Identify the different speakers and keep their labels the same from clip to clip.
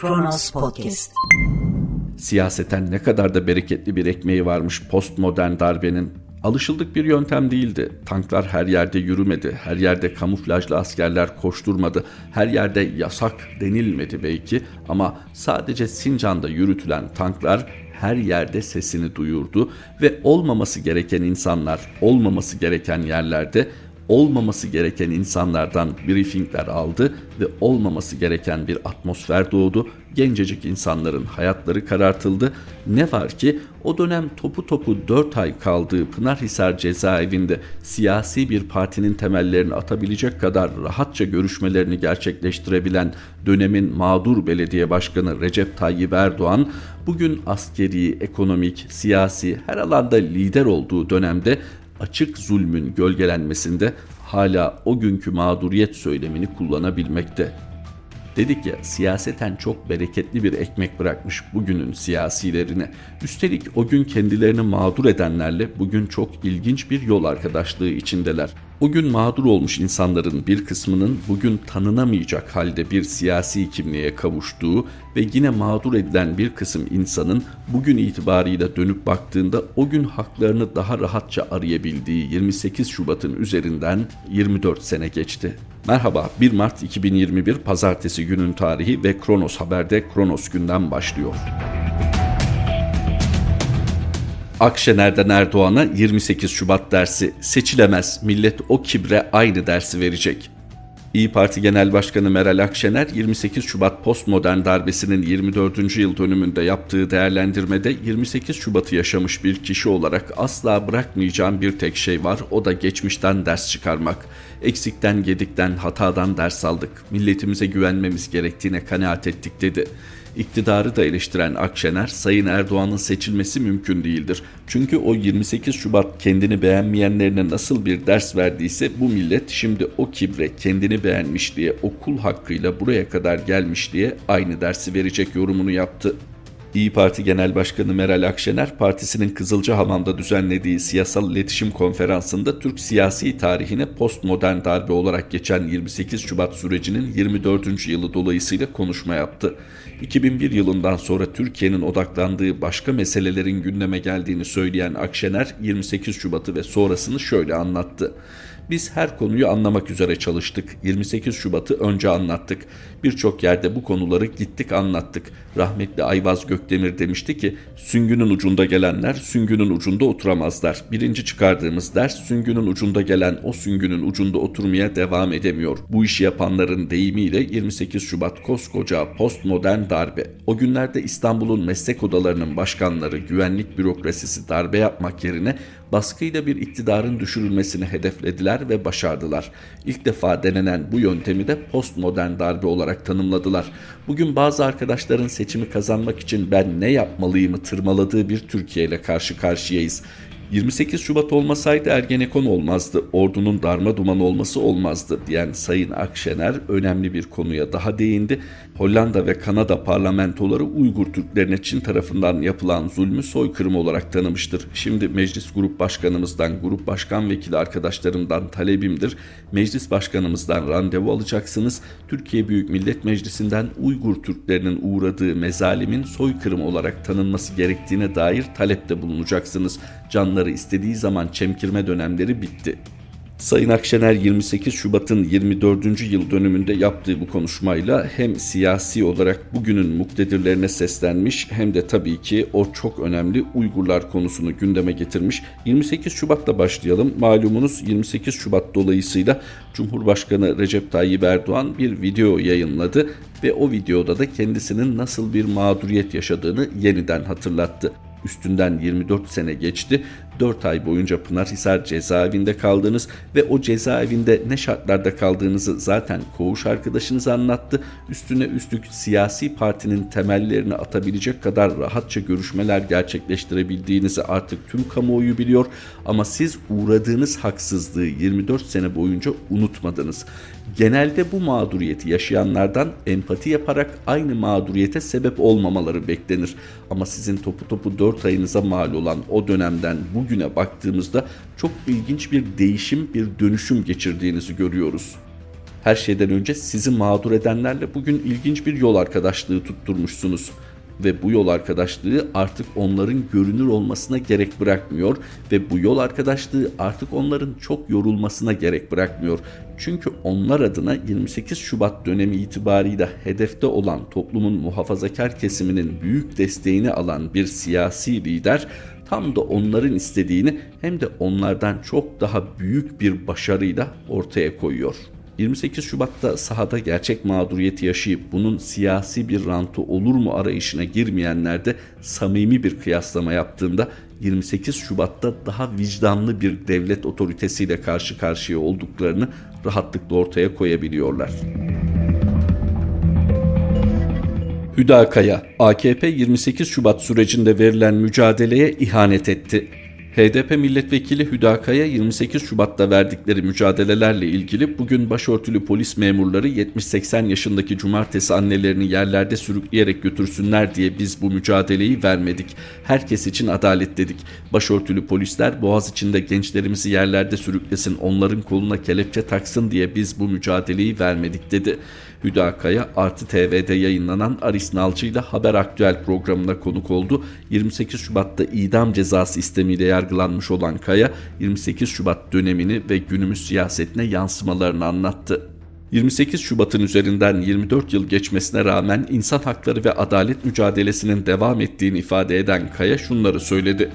Speaker 1: Kronos Podcast.
Speaker 2: Siyaseten ne kadar da bereketli bir ekmeği varmış postmodern darbenin. Alışıldık bir yöntem değildi. Tanklar her yerde yürümedi, her yerde kamuflajlı askerler koşturmadı, her yerde yasak denilmedi belki ama sadece Sincan'da yürütülen tanklar her yerde sesini duyurdu ve olmaması gereken insanlar olmaması gereken yerlerde olmaması gereken insanlardan briefingler aldı ve olmaması gereken bir atmosfer doğdu. Gencecik insanların hayatları karartıldı. Ne var ki o dönem topu topu 4 ay kaldığı Pınarhisar cezaevinde siyasi bir partinin temellerini atabilecek kadar rahatça görüşmelerini gerçekleştirebilen dönemin mağdur belediye başkanı Recep Tayyip Erdoğan bugün askeri, ekonomik, siyasi her alanda lider olduğu dönemde açık zulmün gölgelenmesinde hala o günkü mağduriyet söylemini kullanabilmekte. Dedik ya siyaseten çok bereketli bir ekmek bırakmış bugünün siyasilerine. Üstelik o gün kendilerini mağdur edenlerle bugün çok ilginç bir yol arkadaşlığı içindeler. O gün mağdur olmuş insanların bir kısmının bugün tanınamayacak halde bir siyasi kimliğe kavuştuğu ve yine mağdur edilen bir kısım insanın bugün itibarıyla dönüp baktığında o gün haklarını daha rahatça arayabildiği 28 Şubat'ın üzerinden 24 sene geçti. Merhaba 1 Mart 2021 Pazartesi günün tarihi ve Kronos Haber'de Kronos günden başlıyor. Akşener'den Erdoğan'a 28 Şubat dersi seçilemez millet o kibre aynı dersi verecek. İyi Parti Genel Başkanı Meral Akşener 28 Şubat postmodern darbesinin 24. yıl dönümünde yaptığı değerlendirmede 28 Şubat'ı yaşamış bir kişi olarak asla bırakmayacağım bir tek şey var o da geçmişten ders çıkarmak. Eksikten, gedikten, hatadan ders aldık. Milletimize güvenmemiz gerektiğine kanaat ettik dedi. İktidarı da eleştiren Akşener, Sayın Erdoğan'ın seçilmesi mümkün değildir. Çünkü o 28 Şubat kendini beğenmeyenlerine nasıl bir ders verdiyse bu millet şimdi o kibre kendini beğenmiş diye okul hakkıyla buraya kadar gelmiş diye aynı dersi verecek yorumunu yaptı. İyi Parti Genel Başkanı Meral Akşener, partisinin Kızılcahamam'da düzenlediği siyasal iletişim konferansında Türk siyasi tarihine postmodern darbe olarak geçen 28 Şubat sürecinin 24. yılı dolayısıyla konuşma yaptı. 2001 yılından sonra Türkiye'nin odaklandığı başka meselelerin gündeme geldiğini söyleyen Akşener, 28 Şubat'ı ve sonrasını şöyle anlattı. Biz her konuyu anlamak üzere çalıştık. 28 Şubat'ı önce anlattık. Birçok yerde bu konuları gittik anlattık. Rahmetli Ayvaz Gökdemir demişti ki süngünün ucunda gelenler süngünün ucunda oturamazlar. Birinci çıkardığımız ders süngünün ucunda gelen o süngünün ucunda oturmaya devam edemiyor. Bu işi yapanların deyimiyle 28 Şubat koskoca postmodern darbe. O günlerde İstanbul'un meslek odalarının başkanları güvenlik bürokrasisi darbe yapmak yerine baskıyla bir iktidarın düşürülmesini hedeflediler ve başardılar. İlk defa denenen bu yöntemi de postmodern darbe olarak tanımladılar. Bugün bazı arkadaşların seçimi kazanmak için ben ne yapmalıyımı tırmaladığı bir Türkiye ile karşı karşıyayız. 28 Şubat olmasaydı Ergenekon olmazdı, ordunun darma duman olması olmazdı diyen Sayın Akşener önemli bir konuya daha değindi. Hollanda ve Kanada parlamentoları Uygur Türklerine Çin tarafından yapılan zulmü soykırım olarak tanımıştır. Şimdi meclis grup başkanımızdan, grup başkan vekili arkadaşlarımdan talebimdir. Meclis başkanımızdan randevu alacaksınız. Türkiye Büyük Millet Meclisi'nden Uygur Türklerinin uğradığı mezalimin soykırım olarak tanınması gerektiğine dair talepte bulunacaksınız. Canları istediği zaman çemkirme dönemleri bitti. Sayın Akşener 28 Şubat'ın 24. yıl dönümünde yaptığı bu konuşmayla hem siyasi olarak bugünün muktedirlerine seslenmiş hem de tabii ki o çok önemli Uygurlar konusunu gündeme getirmiş. 28 Şubat'ta başlayalım. Malumunuz 28 Şubat dolayısıyla Cumhurbaşkanı Recep Tayyip Erdoğan bir video yayınladı ve o videoda da kendisinin nasıl bir mağduriyet yaşadığını yeniden hatırlattı. Üstünden 24 sene geçti. 4 ay boyunca Pınarhisar cezaevinde kaldınız ve o cezaevinde ne şartlarda kaldığınızı zaten koğuş arkadaşınız anlattı. Üstüne üstlük siyasi partinin temellerini atabilecek kadar rahatça görüşmeler gerçekleştirebildiğinizi artık tüm kamuoyu biliyor ama siz uğradığınız haksızlığı 24 sene boyunca unutmadınız. Genelde bu mağduriyeti yaşayanlardan empati yaparak aynı mağduriyete sebep olmamaları beklenir. Ama sizin topu topu 4 ayınıza mal olan o dönemden bugüne baktığımızda çok ilginç bir değişim, bir dönüşüm geçirdiğinizi görüyoruz. Her şeyden önce sizi mağdur edenlerle bugün ilginç bir yol arkadaşlığı tutturmuşsunuz ve bu yol arkadaşlığı artık onların görünür olmasına gerek bırakmıyor ve bu yol arkadaşlığı artık onların çok yorulmasına gerek bırakmıyor. Çünkü onlar adına 28 Şubat dönemi itibarıyla hedefte olan toplumun muhafazakar kesiminin büyük desteğini alan bir siyasi lider tam da onların istediğini hem de onlardan çok daha büyük bir başarıyla ortaya koyuyor. 28 Şubat'ta sahada gerçek mağduriyeti yaşayıp bunun siyasi bir rantı olur mu arayışına girmeyenler de samimi bir kıyaslama yaptığında 28 Şubat'ta daha vicdanlı bir devlet otoritesiyle karşı karşıya olduklarını rahatlıkla ortaya koyabiliyorlar. Hüdakaya, AKP 28 Şubat sürecinde verilen mücadeleye ihanet etti. HDP milletvekili Hüdakaya 28 Şubat'ta verdikleri mücadelelerle ilgili bugün başörtülü polis memurları 70-80 yaşındaki cumartesi annelerini yerlerde sürükleyerek götürsünler diye biz bu mücadeleyi vermedik. Herkes için adalet dedik. Başörtülü polisler boğaz içinde gençlerimizi yerlerde sürüklesin onların koluna kelepçe taksın diye biz bu mücadeleyi vermedik dedi. Hüdakaya Artı TV'de yayınlanan Aris Nalcı ile Haber Aktüel programına konuk oldu. 28 Şubat'ta idam cezası istemiyle yargılanmış olan Kaya 28 Şubat dönemini ve günümüz siyasetine yansımalarını anlattı. 28 Şubat'ın üzerinden 24 yıl geçmesine rağmen insan hakları ve adalet mücadelesinin devam ettiğini ifade eden Kaya şunları söyledi.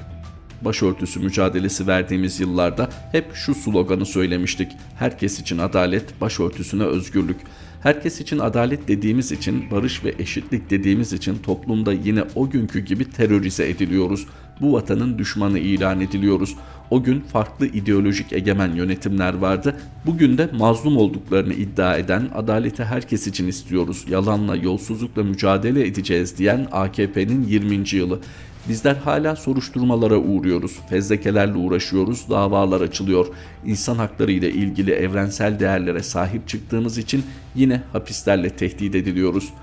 Speaker 2: Başörtüsü mücadelesi verdiğimiz yıllarda hep şu sloganı söylemiştik. Herkes için adalet, başörtüsüne özgürlük. Herkes için adalet dediğimiz için, barış ve eşitlik dediğimiz için toplumda yine o günkü gibi terörize ediliyoruz. Bu vatanın düşmanı ilan ediliyoruz. O gün farklı ideolojik egemen yönetimler vardı. Bugün de mazlum olduklarını iddia eden, adaleti herkes için istiyoruz, yalanla, yolsuzlukla mücadele edeceğiz diyen AKP'nin 20. yılı. Bizler hala soruşturmalara uğruyoruz, fezlekelerle uğraşıyoruz, davalar açılıyor. İnsan hakları ile ilgili evrensel değerlere sahip çıktığımız için yine hapislerle tehdit ediliyoruz.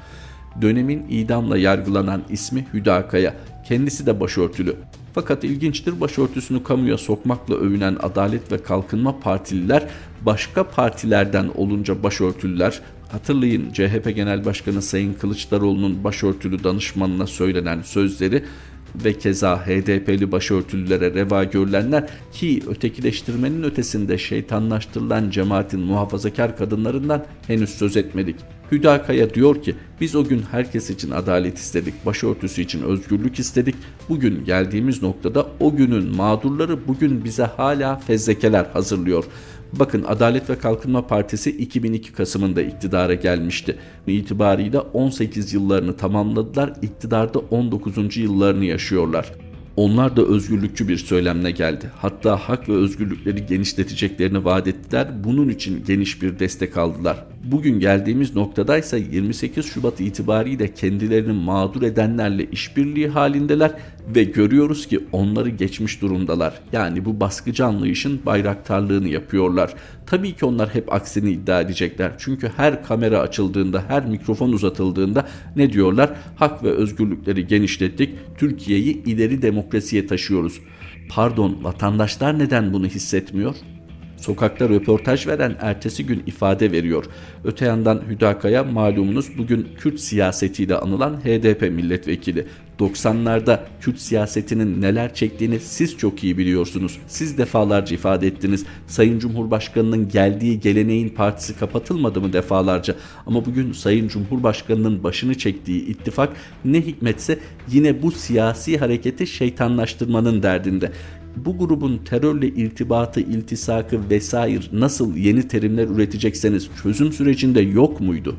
Speaker 2: Dönemin idamla yargılanan ismi Hüdakaya, kendisi de başörtülü. Fakat ilginçtir başörtüsünü kamuya sokmakla övünen Adalet ve Kalkınma Partililer başka partilerden olunca başörtülüler hatırlayın CHP Genel Başkanı Sayın Kılıçdaroğlu'nun başörtülü danışmanına söylenen sözleri ve keza HDP'li başörtülülere reva görülenler ki ötekileştirmenin ötesinde şeytanlaştırılan cemaatin muhafazakar kadınlarından henüz söz etmedik. Hüdakaya diyor ki biz o gün herkes için adalet istedik, başörtüsü için özgürlük istedik. Bugün geldiğimiz noktada o günün mağdurları bugün bize hala fezlekeler hazırlıyor. Bakın Adalet ve Kalkınma Partisi 2002 Kasım'ında iktidara gelmişti. İtibarıyla 18 yıllarını tamamladılar, iktidarda 19. yıllarını yaşıyorlar. Onlar da özgürlükçü bir söylemle geldi. Hatta hak ve özgürlükleri genişleteceklerini vaat ettiler. Bunun için geniş bir destek aldılar. Bugün geldiğimiz noktadaysa 28 Şubat itibariyle kendilerini mağdur edenlerle işbirliği halindeler ve görüyoruz ki onları geçmiş durumdalar. Yani bu baskıcı anlayışın bayraktarlığını yapıyorlar. Tabii ki onlar hep aksini iddia edecekler. Çünkü her kamera açıldığında, her mikrofon uzatıldığında ne diyorlar? Hak ve özgürlükleri genişlettik, Türkiye'yi ileri demokrasiye taşıyoruz. Pardon, vatandaşlar neden bunu hissetmiyor? Sokakta röportaj veren ertesi gün ifade veriyor. Öte yandan Hüdakaya malumunuz bugün Kürt siyasetiyle anılan HDP milletvekili. 90'larda Kürt siyasetinin neler çektiğini siz çok iyi biliyorsunuz. Siz defalarca ifade ettiniz. Sayın Cumhurbaşkanı'nın geldiği geleneğin partisi kapatılmadı mı defalarca? Ama bugün Sayın Cumhurbaşkanı'nın başını çektiği ittifak ne hikmetse yine bu siyasi hareketi şeytanlaştırmanın derdinde bu grubun terörle irtibatı, iltisakı vesaire nasıl yeni terimler üretecekseniz çözüm sürecinde yok muydu?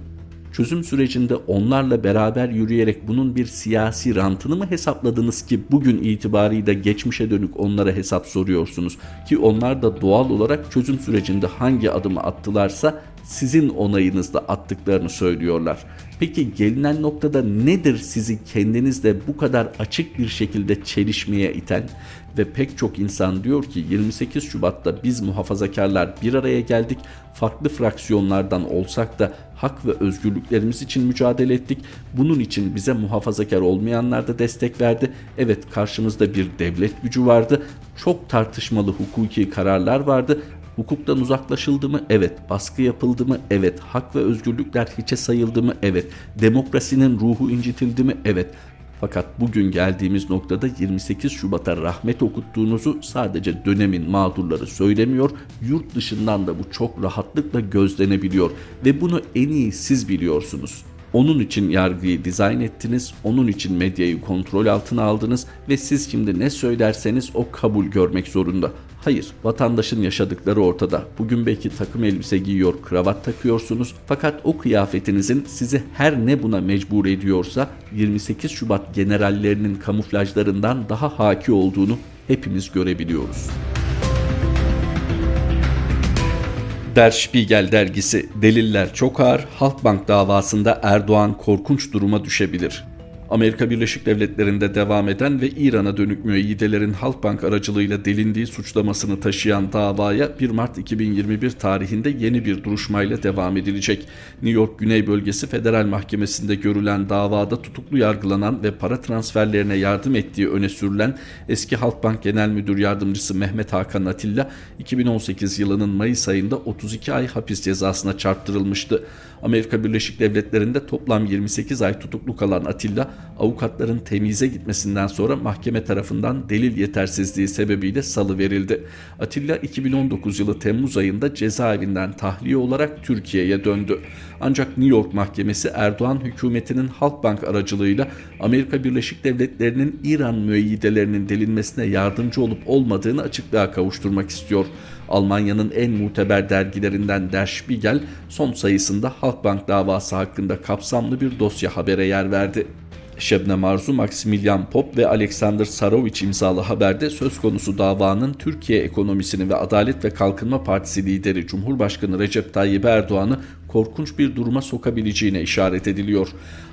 Speaker 2: Çözüm sürecinde onlarla beraber yürüyerek bunun bir siyasi rantını mı hesapladınız ki bugün itibarıyla geçmişe dönük onlara hesap soruyorsunuz ki onlar da doğal olarak çözüm sürecinde hangi adımı attılarsa sizin onayınızla attıklarını söylüyorlar. Peki gelinen noktada nedir sizi kendinizle bu kadar açık bir şekilde çelişmeye iten ve pek çok insan diyor ki 28 Şubat'ta biz muhafazakarlar bir araya geldik. Farklı fraksiyonlardan olsak da hak ve özgürlüklerimiz için mücadele ettik. Bunun için bize muhafazakar olmayanlar da destek verdi. Evet karşımızda bir devlet gücü vardı. Çok tartışmalı hukuki kararlar vardı Hukuktan uzaklaşıldı mı? Evet. Baskı yapıldı mı? Evet. Hak ve özgürlükler hiçe sayıldı mı? Evet. Demokrasinin ruhu incitildi mi? Evet. Fakat bugün geldiğimiz noktada 28 Şubat'a rahmet okuttuğunuzu sadece dönemin mağdurları söylemiyor, yurt dışından da bu çok rahatlıkla gözlenebiliyor ve bunu en iyi siz biliyorsunuz. Onun için yargıyı dizayn ettiniz, onun için medyayı kontrol altına aldınız ve siz şimdi ne söylerseniz o kabul görmek zorunda. Hayır, vatandaşın yaşadıkları ortada. Bugün belki takım elbise giyiyor, kravat takıyorsunuz fakat o kıyafetinizin sizi her ne buna mecbur ediyorsa 28 Şubat generallerinin kamuflajlarından daha haki olduğunu hepimiz görebiliyoruz. Der Spiegel dergisi Deliller çok ağır, Halkbank davasında Erdoğan korkunç duruma düşebilir. Amerika Birleşik Devletleri'nde devam eden ve İran'a dönük müeyyidelerin Halkbank aracılığıyla delindiği suçlamasını taşıyan davaya 1 Mart 2021 tarihinde yeni bir duruşmayla devam edilecek. New York Güney Bölgesi Federal Mahkemesi'nde görülen davada tutuklu yargılanan ve para transferlerine yardım ettiği öne sürülen eski Halkbank Genel Müdür Yardımcısı Mehmet Hakan Atilla 2018 yılının Mayıs ayında 32 ay hapis cezasına çarptırılmıştı. Amerika Birleşik Devletleri'nde toplam 28 ay tutuklu kalan Atilla, avukatların temize gitmesinden sonra mahkeme tarafından delil yetersizliği sebebiyle salı verildi. Atilla 2019 yılı Temmuz ayında cezaevinden tahliye olarak Türkiye'ye döndü. Ancak New York Mahkemesi Erdoğan hükümetinin Halkbank aracılığıyla Amerika Birleşik Devletleri'nin İran müeyyidelerinin delinmesine yardımcı olup olmadığını açıklığa kavuşturmak istiyor. Almanya'nın en muteber dergilerinden Der Spiegel son sayısında Halkbank davası hakkında kapsamlı bir dosya habere yer verdi. Şebnem Arzu, Maximilian Pop ve Alexander Sarovic imzalı haberde söz konusu davanın Türkiye ekonomisini ve Adalet ve Kalkınma Partisi lideri Cumhurbaşkanı Recep Tayyip Erdoğan'ı korkunç bir duruma sokabileceğine işaret ediliyor.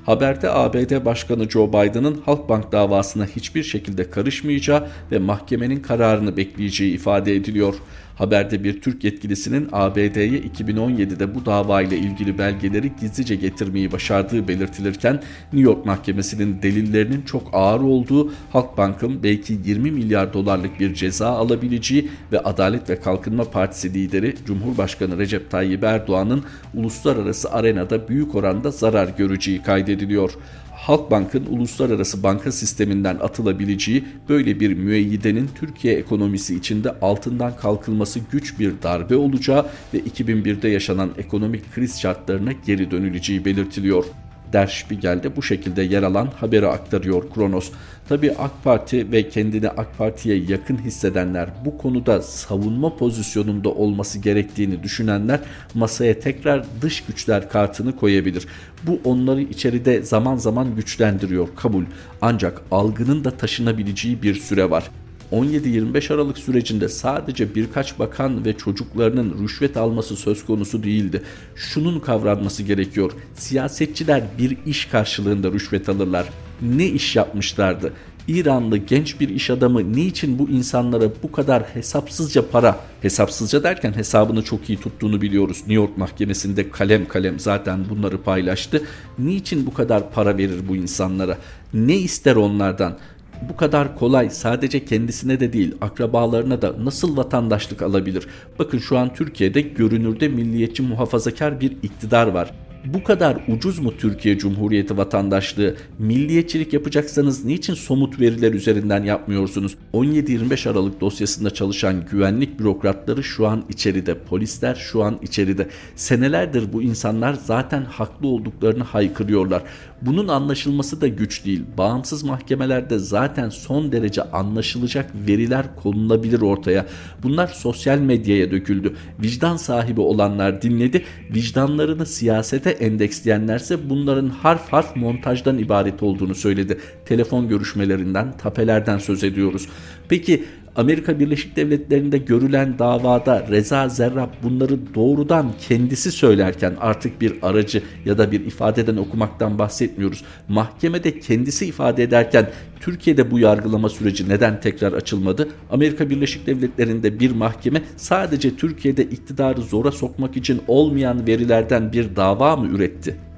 Speaker 2: Haberde ABD Başkanı Joe Biden'ın Halkbank davasına hiçbir şekilde karışmayacağı ve mahkemenin kararını bekleyeceği ifade ediliyor. Haberde bir Türk yetkilisinin ABD'ye 2017'de bu davayla ilgili belgeleri gizlice getirmeyi başardığı belirtilirken New York Mahkemesi'nin delillerinin çok ağır olduğu, Halkbank'ın belki 20 milyar dolarlık bir ceza alabileceği ve Adalet ve Kalkınma Partisi lideri Cumhurbaşkanı Recep Tayyip Erdoğan'ın uluslararası arenada büyük oranda zarar göreceği kaydediliyor. Halkbank'ın uluslararası banka sisteminden atılabileceği böyle bir müeyyidenin Türkiye ekonomisi içinde altından kalkılması güç bir darbe olacağı ve 2001'de yaşanan ekonomik kriz şartlarına geri dönüleceği belirtiliyor. Der Spiegel'de bu şekilde yer alan haberi aktarıyor Kronos. Tabi AK Parti ve kendini AK Parti'ye yakın hissedenler bu konuda savunma pozisyonunda olması gerektiğini düşünenler masaya tekrar dış güçler kartını koyabilir. Bu onları içeride zaman zaman güçlendiriyor kabul. Ancak algının da taşınabileceği bir süre var. 17-25 Aralık sürecinde sadece birkaç bakan ve çocuklarının rüşvet alması söz konusu değildi. Şunun kavranması gerekiyor. Siyasetçiler bir iş karşılığında rüşvet alırlar. Ne iş yapmışlardı? İranlı genç bir iş adamı niçin bu insanlara bu kadar hesapsızca para, hesapsızca derken hesabını çok iyi tuttuğunu biliyoruz. New York Mahkemesi'nde kalem kalem zaten bunları paylaştı. Niçin bu kadar para verir bu insanlara? Ne ister onlardan? Bu kadar kolay sadece kendisine de değil akrabalarına da nasıl vatandaşlık alabilir? Bakın şu an Türkiye'de görünürde milliyetçi muhafazakar bir iktidar var bu kadar ucuz mu Türkiye Cumhuriyeti vatandaşlığı? Milliyetçilik yapacaksanız niçin somut veriler üzerinden yapmıyorsunuz? 17-25 Aralık dosyasında çalışan güvenlik bürokratları şu an içeride, polisler şu an içeride. Senelerdir bu insanlar zaten haklı olduklarını haykırıyorlar. Bunun anlaşılması da güç değil. Bağımsız mahkemelerde zaten son derece anlaşılacak veriler konulabilir ortaya. Bunlar sosyal medyaya döküldü. Vicdan sahibi olanlar dinledi. Vicdanlarını siyasete endeksleyenlerse bunların harf harf montajdan ibaret olduğunu söyledi. Telefon görüşmelerinden, tapelerden söz ediyoruz. Peki Amerika Birleşik Devletleri'nde görülen davada Reza Zerrab bunları doğrudan kendisi söylerken artık bir aracı ya da bir ifadeden okumaktan bahsetmiyoruz. Mahkemede kendisi ifade ederken Türkiye'de bu yargılama süreci neden tekrar açılmadı? Amerika Birleşik Devletleri'nde bir mahkeme sadece Türkiye'de iktidarı zora sokmak için olmayan verilerden bir dava mı üretti?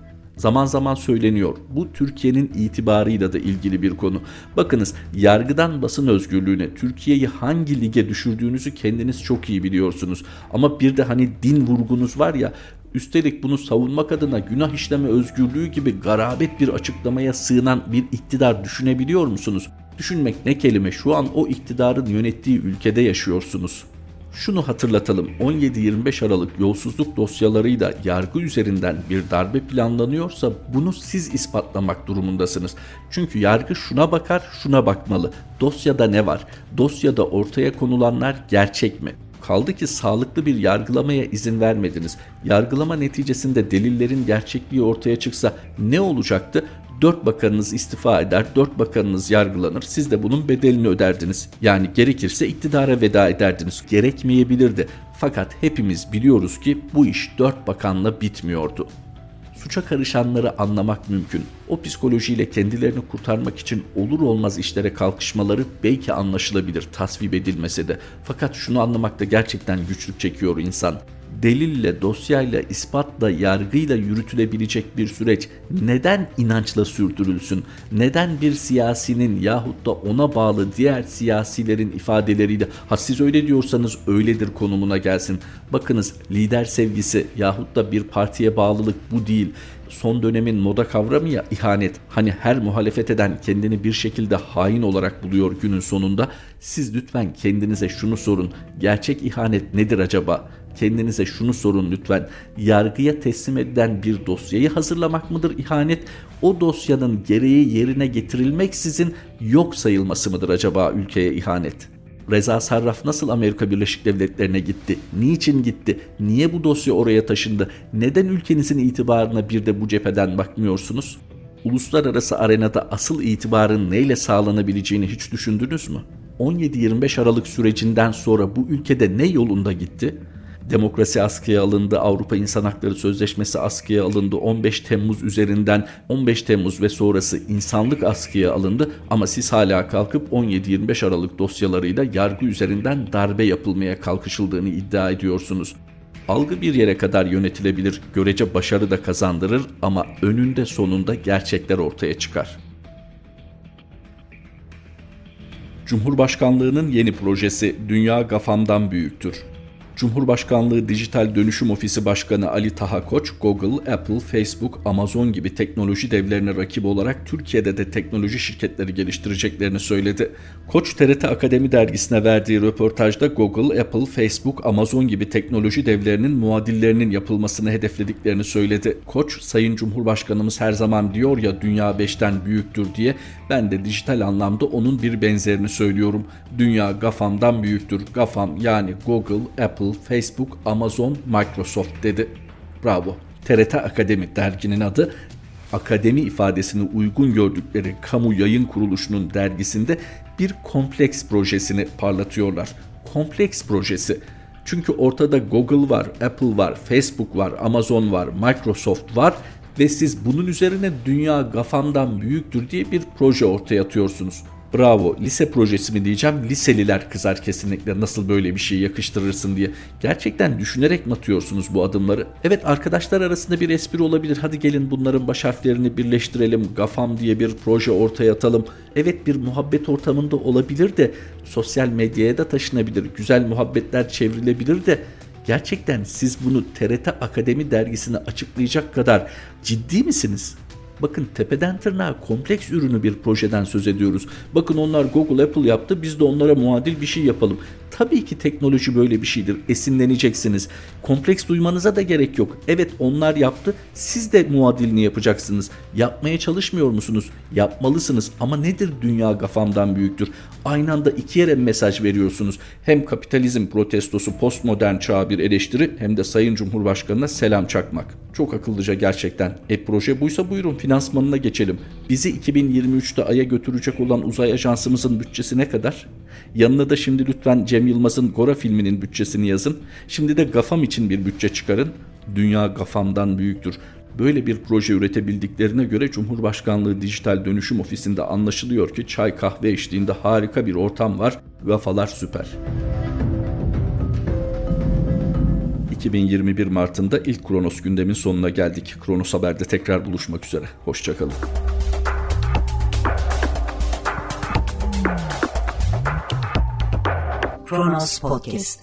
Speaker 2: Zaman zaman söyleniyor. Bu Türkiye'nin itibarıyla da ilgili bir konu. Bakınız yargıdan basın özgürlüğüne Türkiye'yi hangi lige düşürdüğünüzü kendiniz çok iyi biliyorsunuz. Ama bir de hani din vurgunuz var ya Üstelik bunu savunmak adına günah işleme özgürlüğü gibi garabet bir açıklamaya sığınan bir iktidar düşünebiliyor musunuz? Düşünmek ne kelime şu an o iktidarın yönettiği ülkede yaşıyorsunuz. Şunu hatırlatalım 17-25 Aralık yolsuzluk dosyalarıyla yargı üzerinden bir darbe planlanıyorsa bunu siz ispatlamak durumundasınız. Çünkü yargı şuna bakar şuna bakmalı. Dosyada ne var? Dosyada ortaya konulanlar gerçek mi? Kaldı ki sağlıklı bir yargılamaya izin vermediniz. Yargılama neticesinde delillerin gerçekliği ortaya çıksa ne olacaktı? Dört bakanınız istifa eder, dört bakanınız yargılanır. Siz de bunun bedelini öderdiniz. Yani gerekirse iktidara veda ederdiniz. Gerekmeyebilirdi. Fakat hepimiz biliyoruz ki bu iş dört bakanla bitmiyordu suça karışanları anlamak mümkün. O psikolojiyle kendilerini kurtarmak için olur olmaz işlere kalkışmaları belki anlaşılabilir tasvip edilmese de. Fakat şunu anlamakta gerçekten güçlük çekiyor insan delille, dosyayla, ispatla, yargıyla yürütülebilecek bir süreç neden inançla sürdürülsün? Neden bir siyasinin yahut da ona bağlı diğer siyasilerin ifadeleriyle ha siz öyle diyorsanız öyledir konumuna gelsin. Bakınız lider sevgisi yahut da bir partiye bağlılık bu değil son dönemin moda kavramı ya ihanet. Hani her muhalefet eden kendini bir şekilde hain olarak buluyor günün sonunda. Siz lütfen kendinize şunu sorun. Gerçek ihanet nedir acaba? Kendinize şunu sorun lütfen. Yargıya teslim edilen bir dosyayı hazırlamak mıdır ihanet? O dosyanın gereği yerine getirilmeksizin yok sayılması mıdır acaba ülkeye ihanet? Reza Sarraf nasıl Amerika Birleşik Devletleri'ne gitti? Niçin gitti? Niye bu dosya oraya taşındı? Neden ülkenizin itibarına bir de bu cepheden bakmıyorsunuz? Uluslararası arenada asıl itibarın neyle sağlanabileceğini hiç düşündünüz mü? 17-25 Aralık sürecinden sonra bu ülkede ne yolunda gitti? Demokrasi askıya alındı, Avrupa İnsan Hakları Sözleşmesi askıya alındı, 15 Temmuz üzerinden 15 Temmuz ve sonrası insanlık askıya alındı ama siz hala kalkıp 17-25 Aralık dosyalarıyla yargı üzerinden darbe yapılmaya kalkışıldığını iddia ediyorsunuz. Algı bir yere kadar yönetilebilir, görece başarı da kazandırır ama önünde sonunda gerçekler ortaya çıkar. Cumhurbaşkanlığının yeni projesi Dünya Gafam'dan büyüktür. Cumhurbaşkanlığı Dijital Dönüşüm Ofisi Başkanı Ali Taha Koç, Google, Apple, Facebook, Amazon gibi teknoloji devlerine rakip olarak Türkiye'de de teknoloji şirketleri geliştireceklerini söyledi. Koç TRT Akademi dergisine verdiği röportajda Google, Apple, Facebook, Amazon gibi teknoloji devlerinin muadillerinin yapılmasını hedeflediklerini söyledi. Koç, Sayın Cumhurbaşkanımız her zaman diyor ya dünya 5'ten büyüktür diye ben de dijital anlamda onun bir benzerini söylüyorum. Dünya GAFAM'dan büyüktür. GAFAM yani Google, Apple, Apple, Facebook, Amazon, Microsoft dedi. Bravo. TRT Akademi derginin adı akademi ifadesini uygun gördükleri kamu yayın kuruluşunun dergisinde bir kompleks projesini parlatıyorlar. Kompleks projesi. Çünkü ortada Google var, Apple var, Facebook var, Amazon var, Microsoft var ve siz bunun üzerine dünya gafamdan büyüktür diye bir proje ortaya atıyorsunuz. Bravo. Lise projesi mi diyeceğim? Liseliler kızar kesinlikle nasıl böyle bir şey yakıştırırsın diye. Gerçekten düşünerek mi atıyorsunuz bu adımları? Evet arkadaşlar arasında bir espri olabilir. Hadi gelin bunların baş harflerini birleştirelim. Gafam diye bir proje ortaya atalım. Evet bir muhabbet ortamında olabilir de sosyal medyaya da taşınabilir. Güzel muhabbetler çevrilebilir de gerçekten siz bunu TRT Akademi dergisine açıklayacak kadar ciddi misiniz? Bakın tepeden tırnağa kompleks ürünü bir projeden söz ediyoruz. Bakın onlar Google, Apple yaptı biz de onlara muadil bir şey yapalım. Tabii ki teknoloji böyle bir şeydir. Esinleneceksiniz. Kompleks duymanıza da gerek yok. Evet onlar yaptı. Siz de muadilini yapacaksınız. Yapmaya çalışmıyor musunuz? Yapmalısınız. Ama nedir dünya gafamdan büyüktür? Aynı anda iki yere mesaj veriyorsunuz. Hem kapitalizm protestosu postmodern çağ bir eleştiri hem de Sayın Cumhurbaşkanı'na selam çakmak. Çok akıllıca gerçekten. E proje buysa buyurun finansmanına geçelim. Bizi 2023'te Ay'a götürecek olan uzay ajansımızın bütçesi ne kadar? Yanına da şimdi lütfen Cem Yılmaz'ın Gora filminin bütçesini yazın. Şimdi de Gafam için bir bütçe çıkarın. Dünya Gafam'dan büyüktür. Böyle bir proje üretebildiklerine göre Cumhurbaşkanlığı Dijital Dönüşüm Ofisi'nde anlaşılıyor ki çay kahve eşliğinde harika bir ortam var. Gafalar süper. 2021 Mart'ında ilk Kronos gündemin sonuna geldik. Kronos Haber'de tekrar buluşmak üzere. Hoşçakalın.
Speaker 1: Kronos Podcast